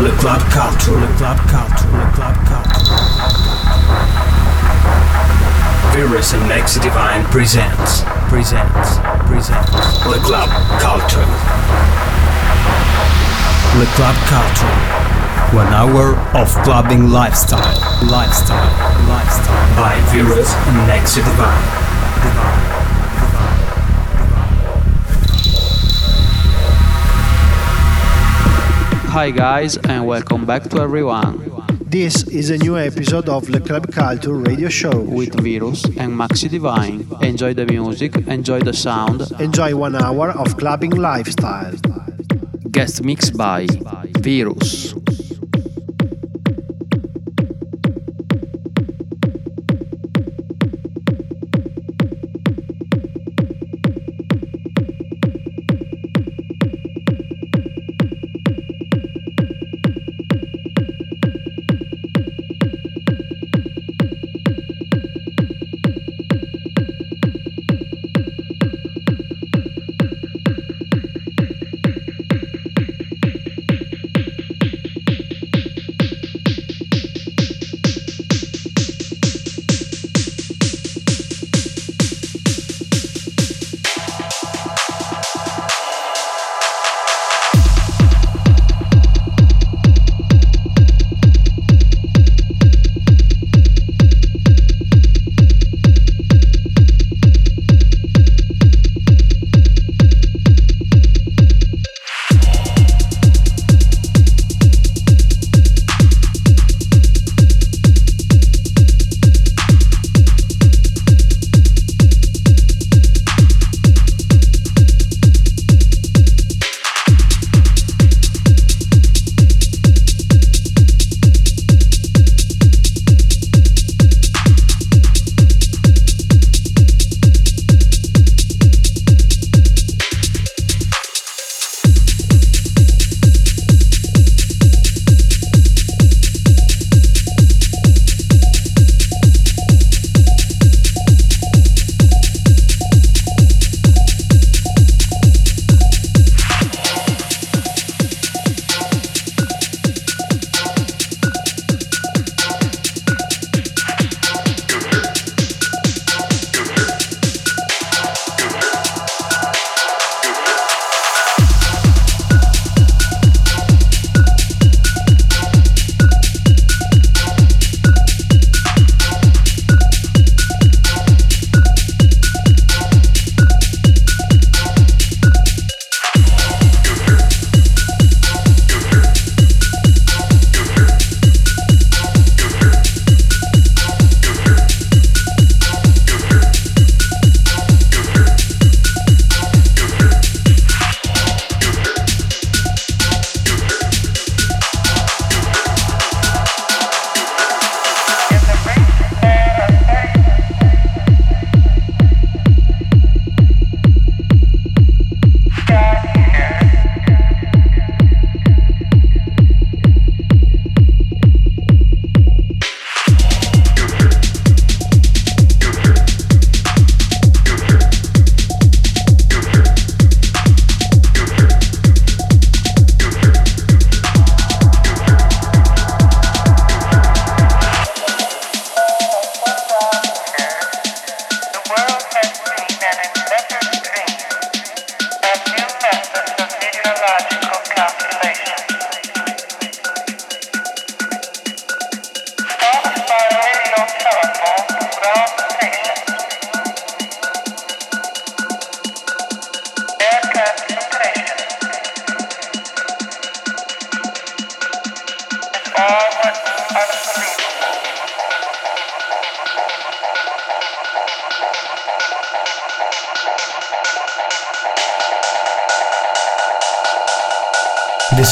Le Club Culture, Le Club Culture, Le Club Culture. Virus and Max Divine presents, presents, presents Le Club Culture. Le Club Culture. One hour of clubbing lifestyle, lifestyle, lifestyle. By Virus and Max Divine. Divine. Hi guys and welcome back to everyone. This is a new episode of the Club Culture radio show with Virus and Maxi Divine. Enjoy the music, enjoy the sound. Enjoy one hour of clubbing lifestyle. Guest mixed by Virus.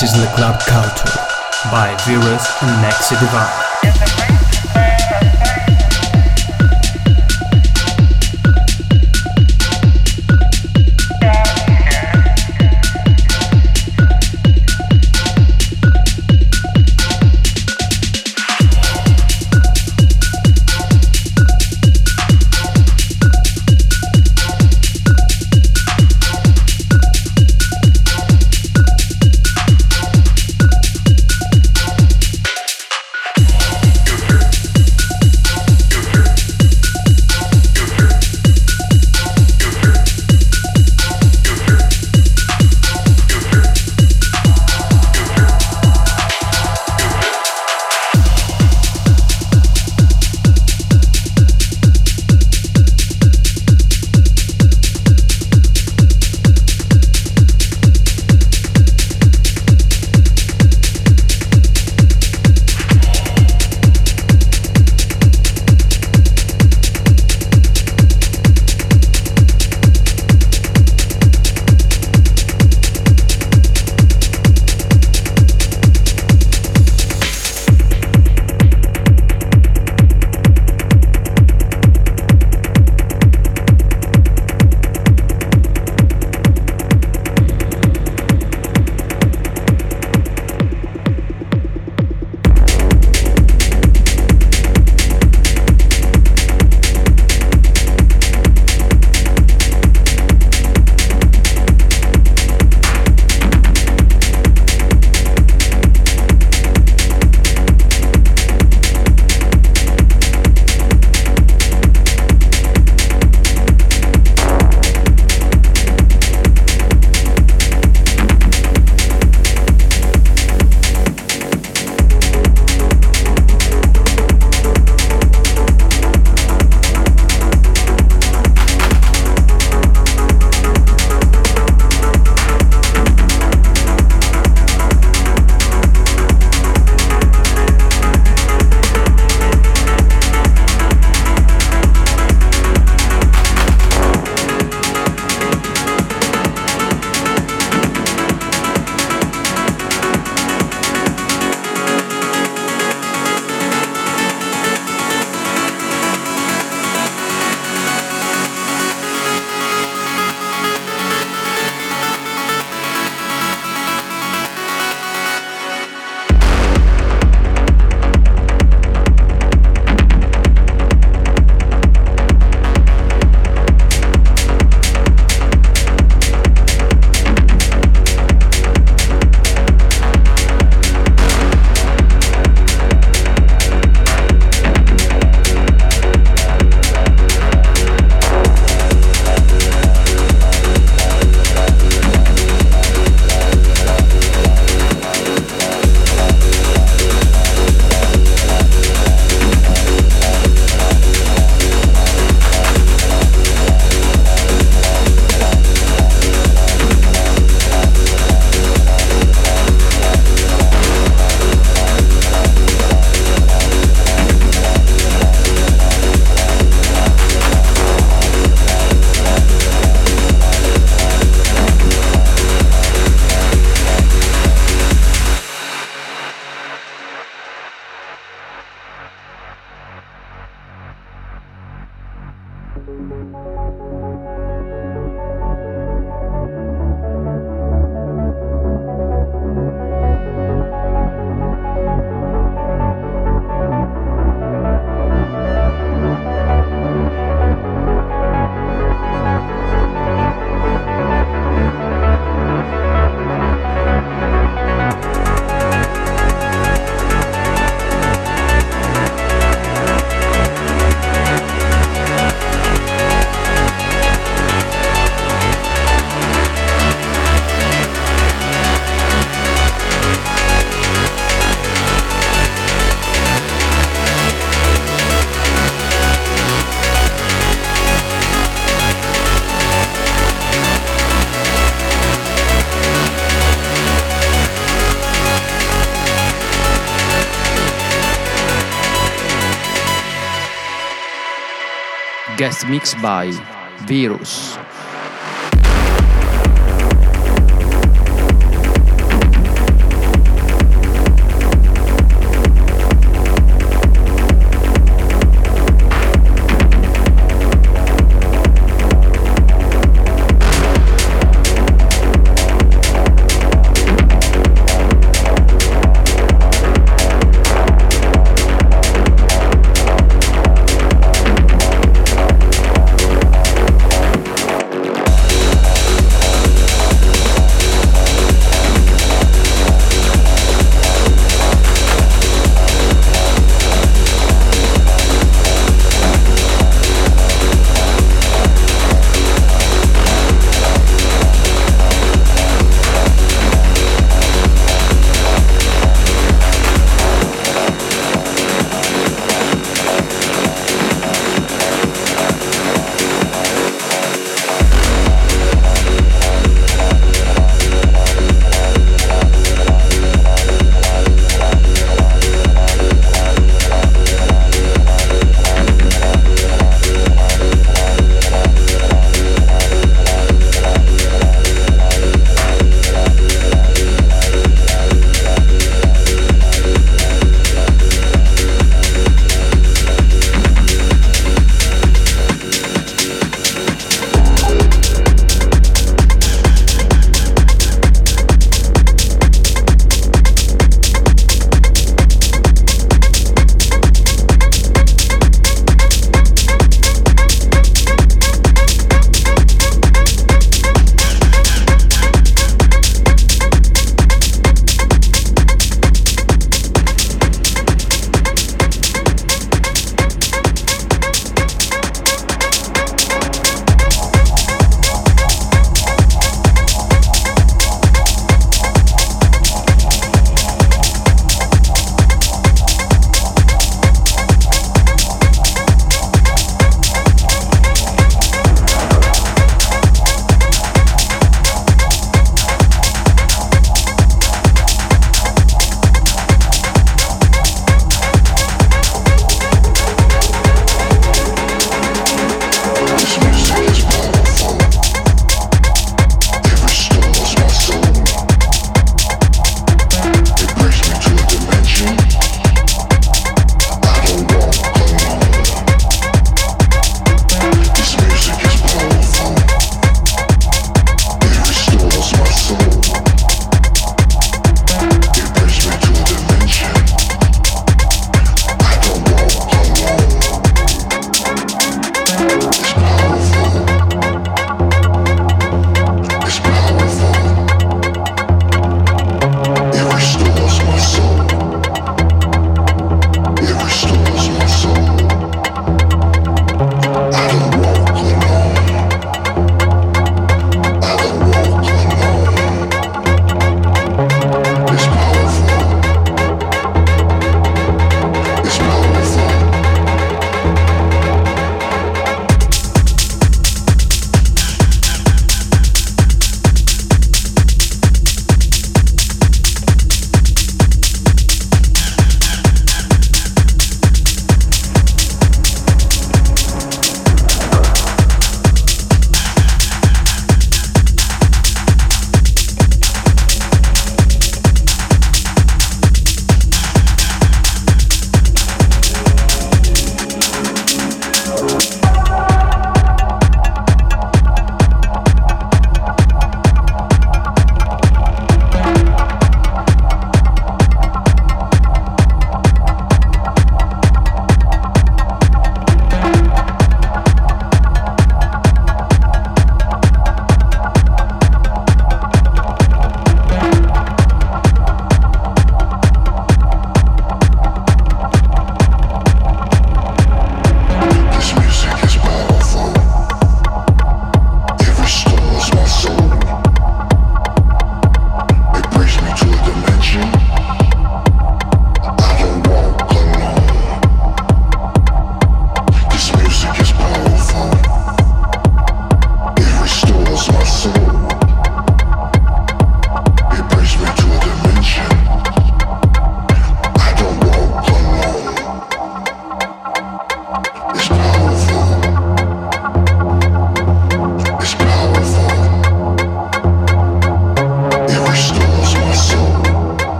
This is the Club Culture by Virus and Maxi Divine. Guest mix by Virus.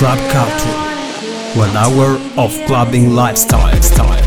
Club Culture. One hour of clubbing lifestyle. Style, style,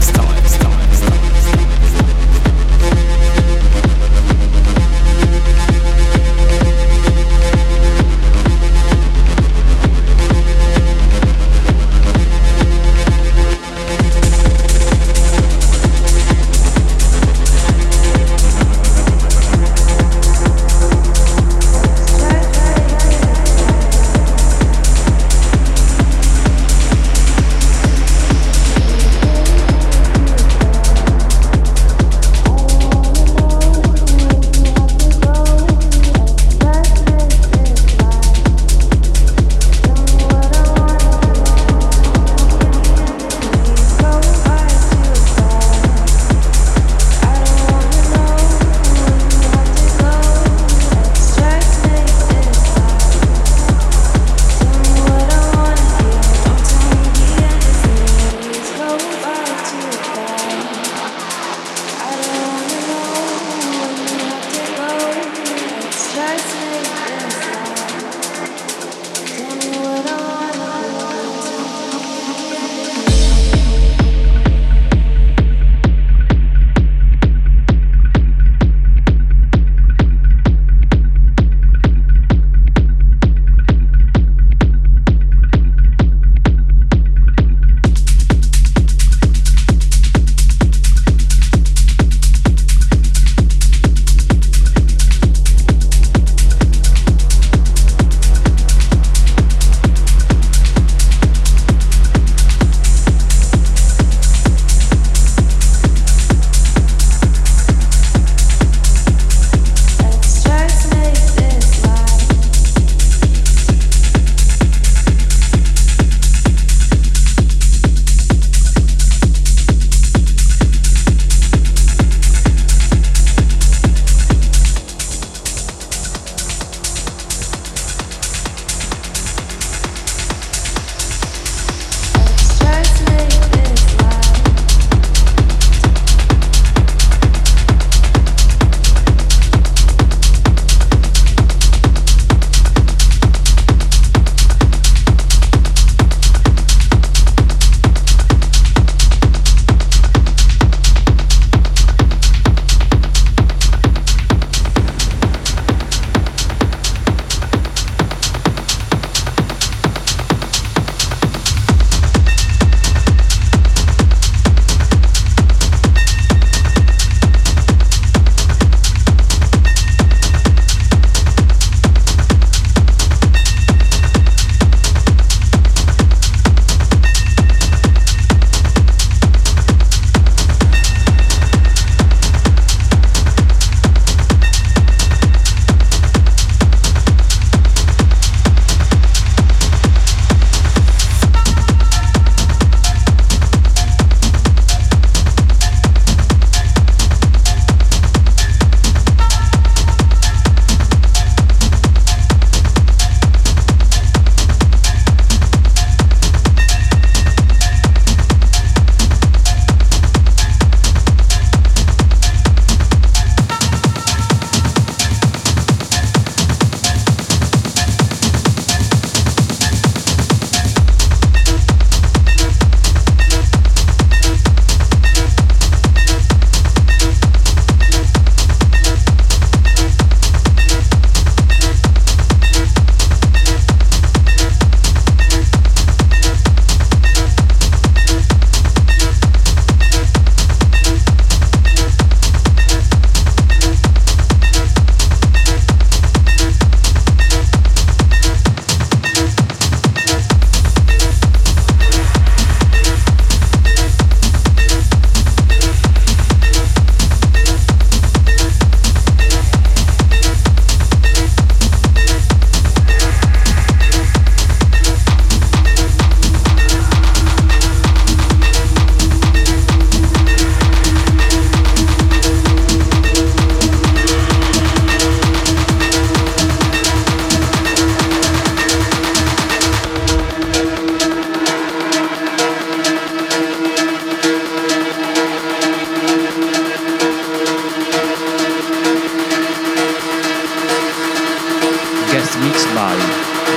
mixed by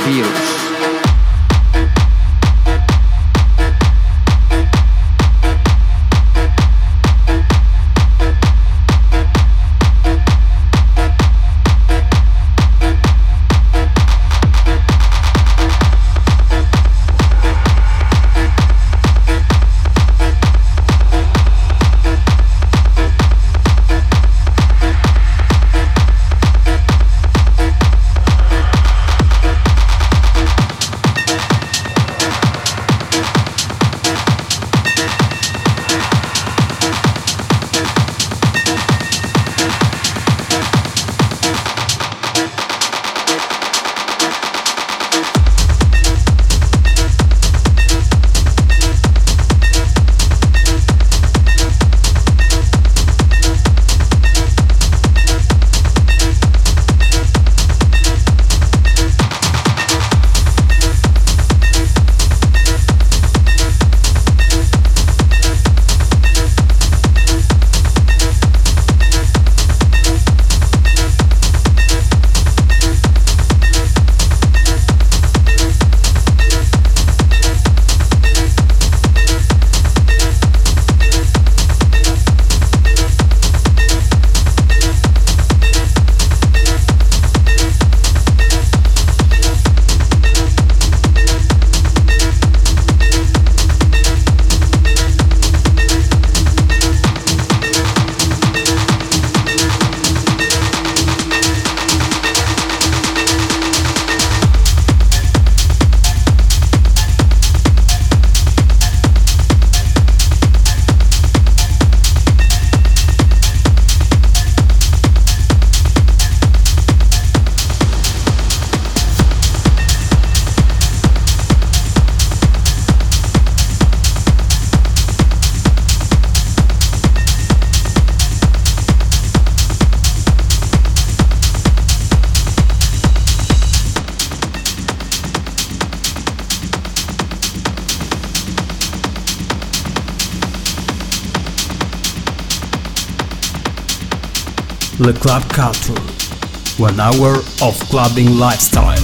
Virus. Le Club Culture. One hour of clubbing lifestyle,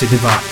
and Nexi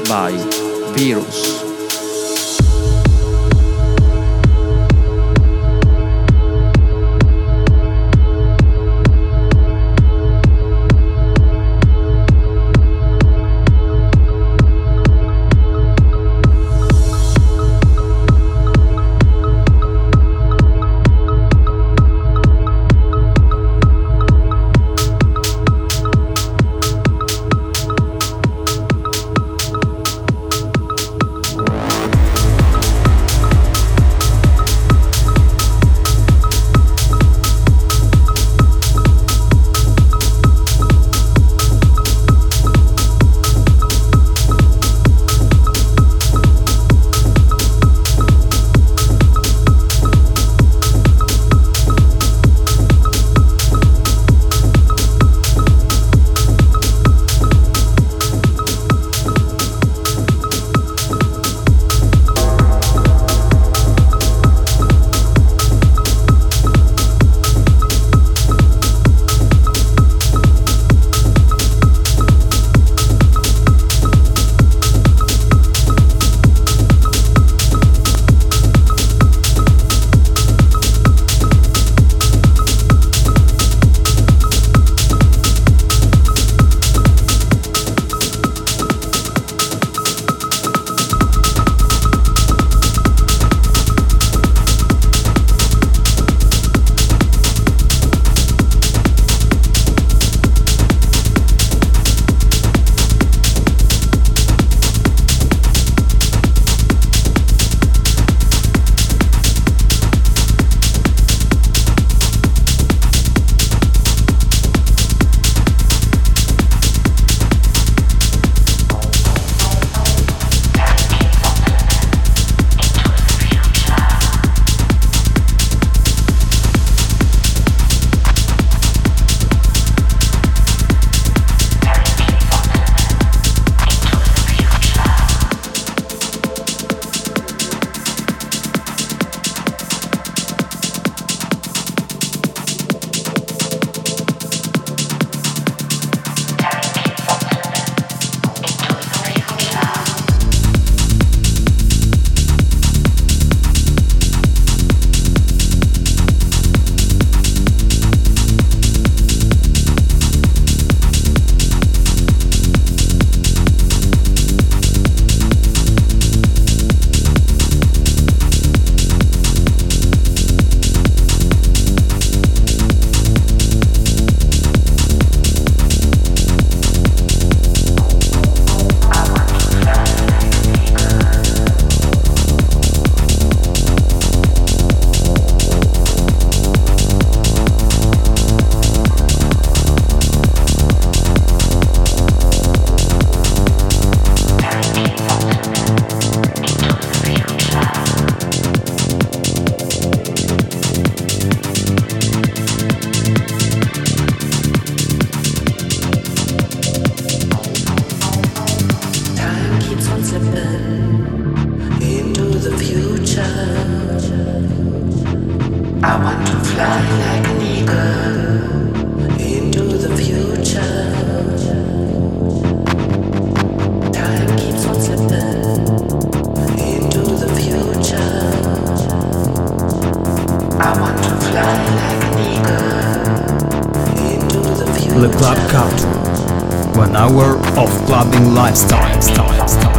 by Club Culture. One hour of clubbing lifestyle. Style, style, style,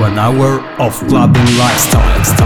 One hour of clubbing lifestyle.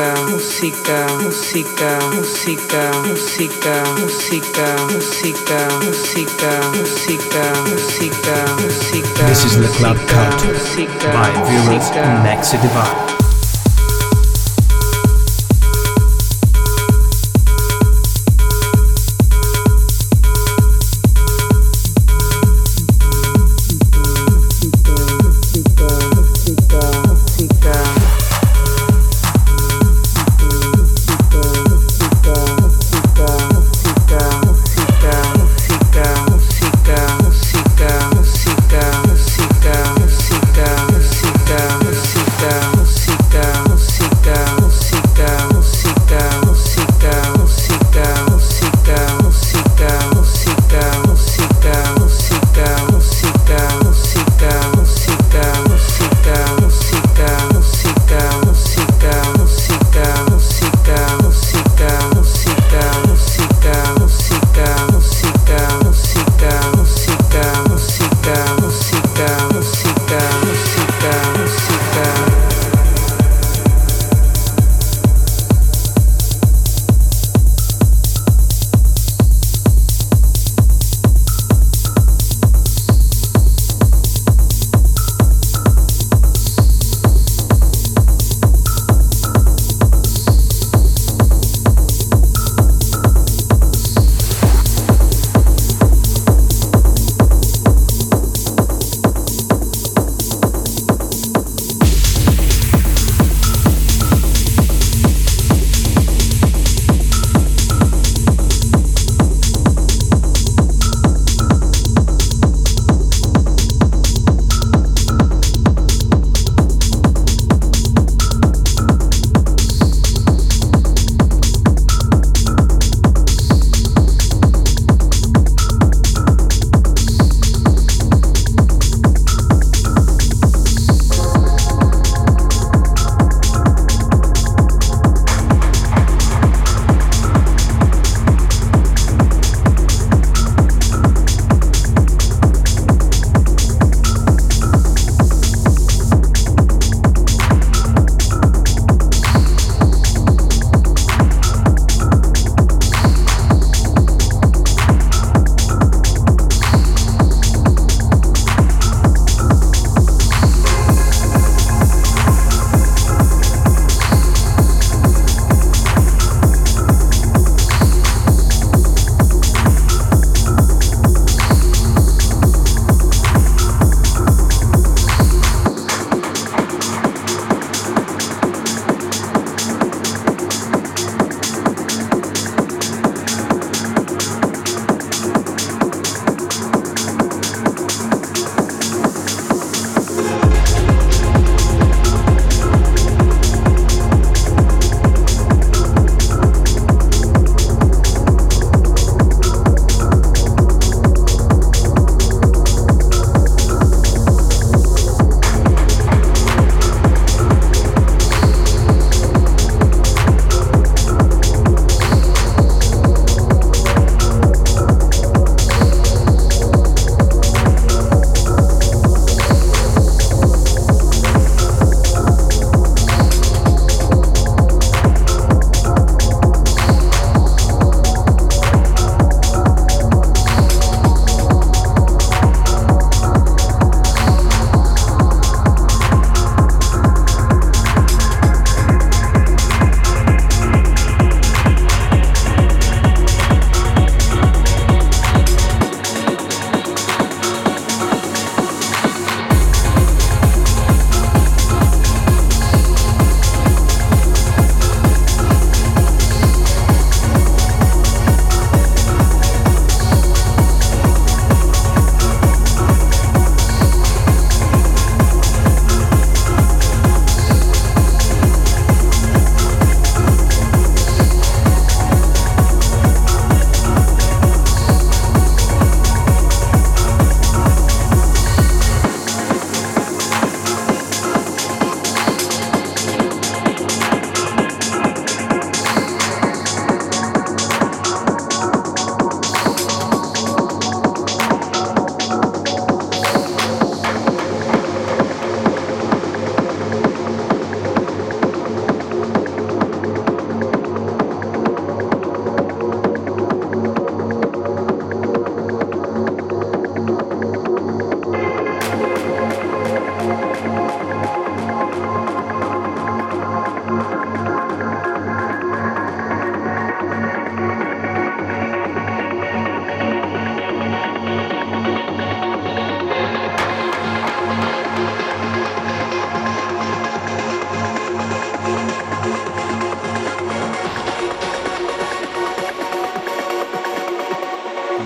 música, música, música, música, música, música, música, música, música, música. This is the Club Culture by Virus Maxi Divine.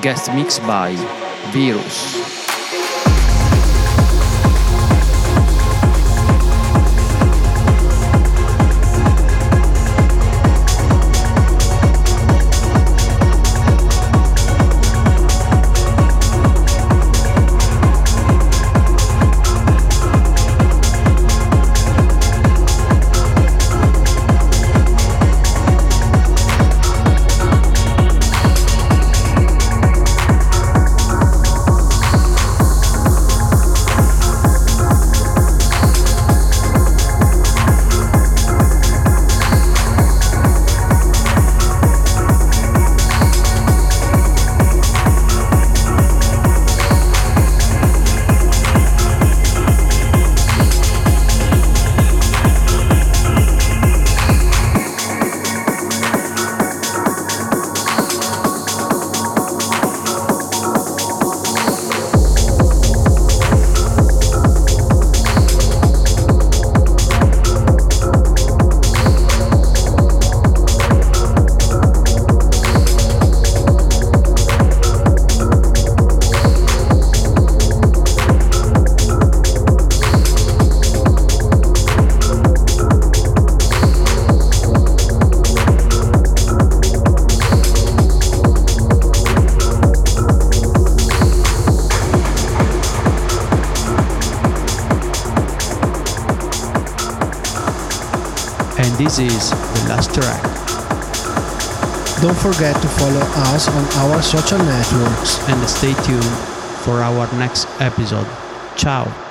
Guest mix by Virus. Forget to follow us on our social networks and stay tuned for our next episode. Ciao!